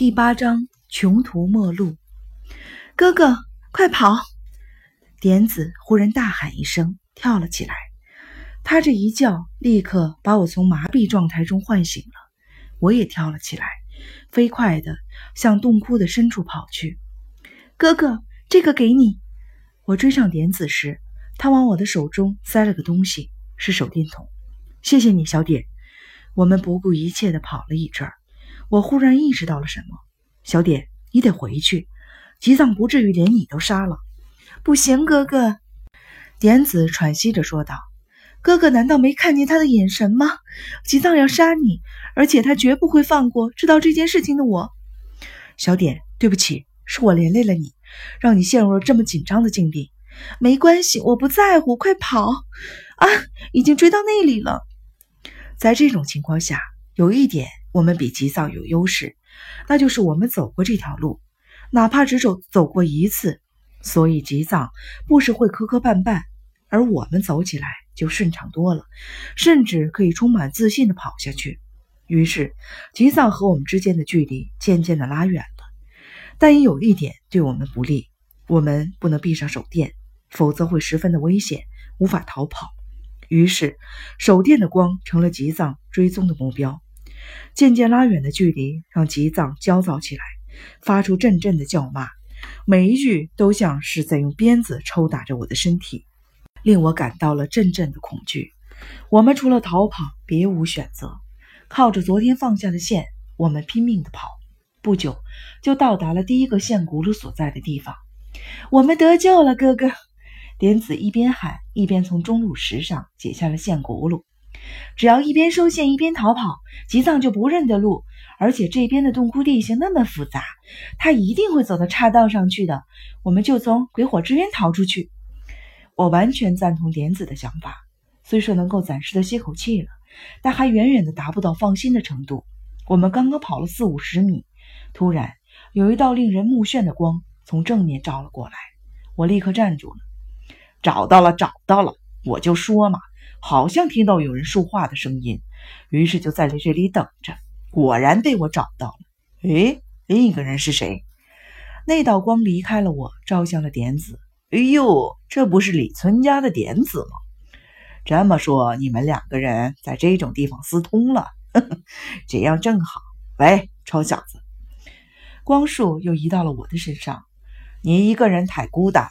第八章穷途末路。哥哥，快跑！点子忽然大喊一声，跳了起来。他这一叫，立刻把我从麻痹状态中唤醒了。我也跳了起来，飞快地向洞窟的深处跑去。哥哥，这个给你。我追上点子时，他往我的手中塞了个东西，是手电筒。谢谢你，小点。我们不顾一切地跑了一阵儿。我忽然意识到了什么，小点，你得回去。吉藏不至于连你都杀了。不行，哥哥。点子喘息着说道：“哥哥难道没看见他的眼神吗？吉藏要杀你，而且他绝不会放过知道这件事情的我。”小点，对不起，是我连累了你，让你陷入了这么紧张的境地。没关系，我不在乎。快跑！啊，已经追到那里了。在这种情况下，有一点。我们比吉藏有优势，那就是我们走过这条路，哪怕只走走过一次，所以吉藏不时会磕磕绊绊，而我们走起来就顺畅多了，甚至可以充满自信地跑下去。于是，吉藏和我们之间的距离渐渐地拉远了。但也有一点对我们不利，我们不能闭上手电，否则会十分的危险，无法逃跑。于是，手电的光成了吉藏追踪的目标。渐渐拉远的距离让吉藏焦躁起来，发出阵阵的叫骂，每一句都像是在用鞭子抽打着我的身体，令我感到了阵阵的恐惧。我们除了逃跑别无选择，靠着昨天放下的线，我们拼命地跑。不久就到达了第一个线轱辘所在的地方。我们得救了，哥哥！莲子一边喊，一边从中路石上解下了线轱辘。只要一边收线一边逃跑，吉藏就不认得路。而且这边的洞窟地形那么复杂，他一定会走到岔道上去的。我们就从鬼火之渊逃出去。我完全赞同点子的想法。虽说能够暂时的歇口气了，但还远远的达不到放心的程度。我们刚刚跑了四五十米，突然有一道令人目眩的光从正面照了过来。我立刻站住了。找到了，找到了！我就说嘛。好像听到有人说话的声音，于是就在这里等着。果然被我找到了。诶，另一个人是谁？那道光离开了我，照向了点子。哎呦，这不是李村家的点子吗？这么说，你们两个人在这种地方私通了？呵呵，这样正好。喂，臭小子，光束又移到了我的身上。你一个人太孤单了，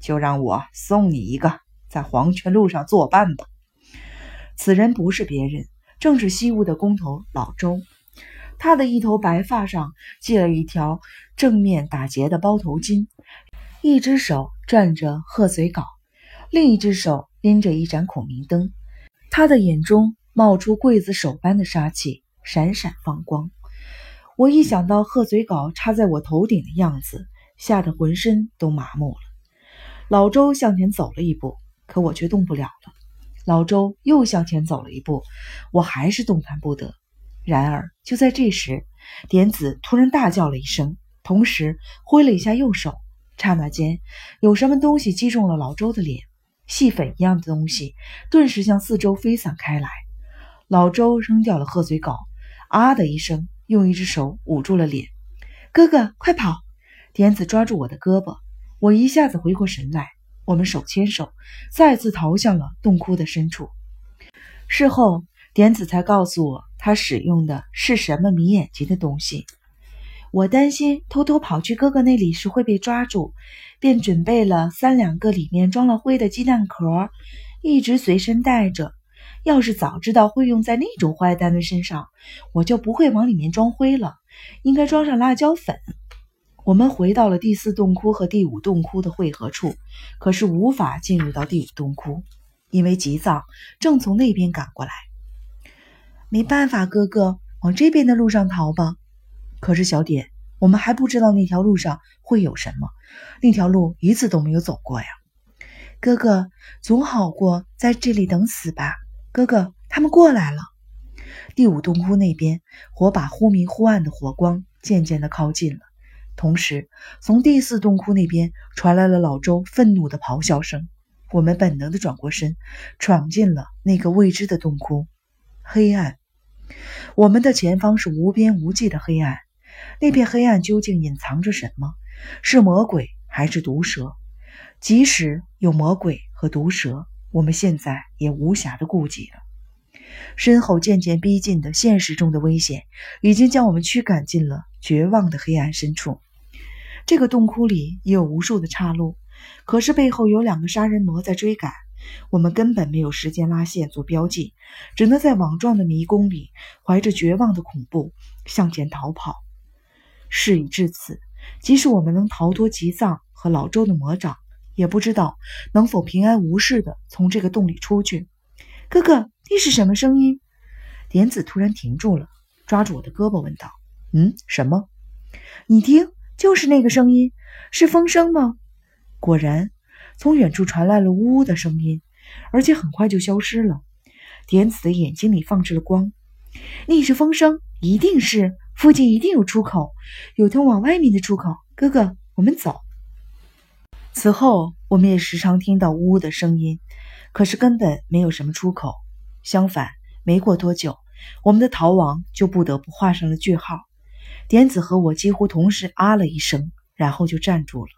就让我送你一个，在黄泉路上作伴吧。此人不是别人，正是西屋的工头老周。他的一头白发上系了一条正面打结的包头巾，一只手攥着鹤嘴镐，另一只手拎着一盏孔明灯。他的眼中冒出刽子手般的杀气，闪闪放光。我一想到鹤嘴镐插在我头顶的样子，吓得浑身都麻木了。老周向前走了一步，可我却动不了了。老周又向前走了一步，我还是动弹不得。然而就在这时，点子突然大叫了一声，同时挥了一下右手。刹那间，有什么东西击中了老周的脸，细粉一样的东西顿时向四周飞散开来。老周扔掉了贺嘴镐，啊的一声，用一只手捂住了脸。哥哥，快跑！点子抓住我的胳膊，我一下子回过神来。我们手牵手，再次逃向了洞窟的深处。事后，点子才告诉我，他使用的是什么迷眼睛的东西。我担心偷偷跑去哥哥那里时会被抓住，便准备了三两个里面装了灰的鸡蛋壳，一直随身带着。要是早知道会用在那种坏蛋的身上，我就不会往里面装灰了，应该装上辣椒粉。我们回到了第四洞窟和第五洞窟的汇合处，可是无法进入到第五洞窟，因为吉藏正从那边赶过来。没办法，哥哥，往这边的路上逃吧。可是小点，我们还不知道那条路上会有什么，那条路一次都没有走过呀。哥哥，总好过在这里等死吧。哥哥，他们过来了。第五洞窟那边，火把忽明忽暗的火光渐渐的靠近了。同时，从第四洞窟那边传来了老周愤怒的咆哮声。我们本能的转过身，闯进了那个未知的洞窟。黑暗，我们的前方是无边无际的黑暗。那片黑暗究竟隐藏着什么？是魔鬼还是毒蛇？即使有魔鬼和毒蛇，我们现在也无暇的顾忌了。身后渐渐逼近的现实中的危险，已经将我们驱赶进了绝望的黑暗深处。这个洞窟里也有无数的岔路，可是背后有两个杀人魔在追赶，我们根本没有时间拉线做标记，只能在网状的迷宫里，怀着绝望的恐怖向前逃跑。事已至此，即使我们能逃脱吉藏和老周的魔掌，也不知道能否平安无事的从这个洞里出去。哥哥，那是什么声音？莲子突然停住了，抓住我的胳膊问道：“嗯，什么？你听，就是那个声音，是风声吗？”果然，从远处传来了呜呜的声音，而且很快就消失了。点子的眼睛里放着了光，那是风声，一定是。附近一定有出口，有通往外面的出口。哥哥，我们走。此后，我们也时常听到呜呜的声音，可是根本没有什么出口。相反，没过多久，我们的逃亡就不得不画上了句号。点子和我几乎同时啊了一声，然后就站住了。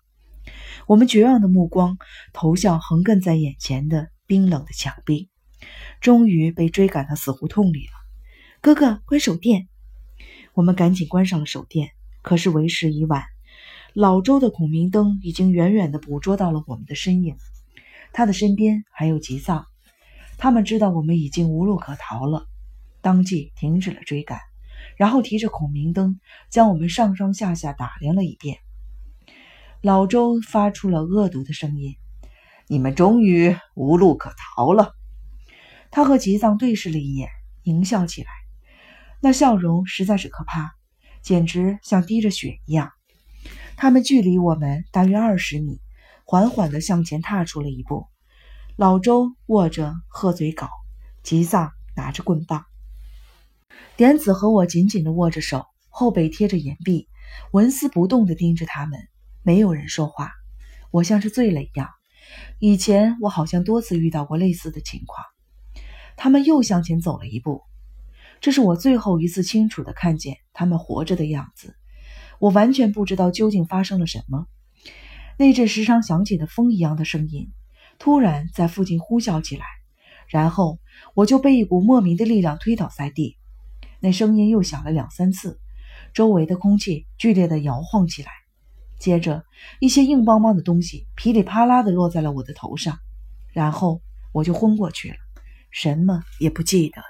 我们绝望的目光投向横亘在眼前的冰冷的墙壁，终于被追赶到死胡同里了。哥哥，关手电。我们赶紧关上了手电，可是为时已晚。老周的孔明灯已经远远地捕捉到了我们的身影，他的身边还有吉藏。他们知道我们已经无路可逃了，当即停止了追赶，然后提着孔明灯将我们上上下下打量了一遍。老周发出了恶毒的声音：“你们终于无路可逃了。”他和吉藏对视了一眼，狞笑起来。那笑容实在是可怕，简直像滴着血一样。他们距离我们大约二十米，缓缓地向前踏出了一步。老周握着鹤嘴镐，吉藏拿着棍棒。点子和我紧紧地握着手，后背贴着岩壁，纹丝不动地盯着他们。没有人说话，我像是醉了一样。以前我好像多次遇到过类似的情况。他们又向前走了一步。这是我最后一次清楚地看见他们活着的样子。我完全不知道究竟发生了什么。那阵时常响起的风一样的声音突然在附近呼啸起来，然后我就被一股莫名的力量推倒在地。那声音又响了两三次，周围的空气剧烈的摇晃起来。接着，一些硬邦邦的东西噼里啪啦的落在了我的头上，然后我就昏过去了，什么也不记得。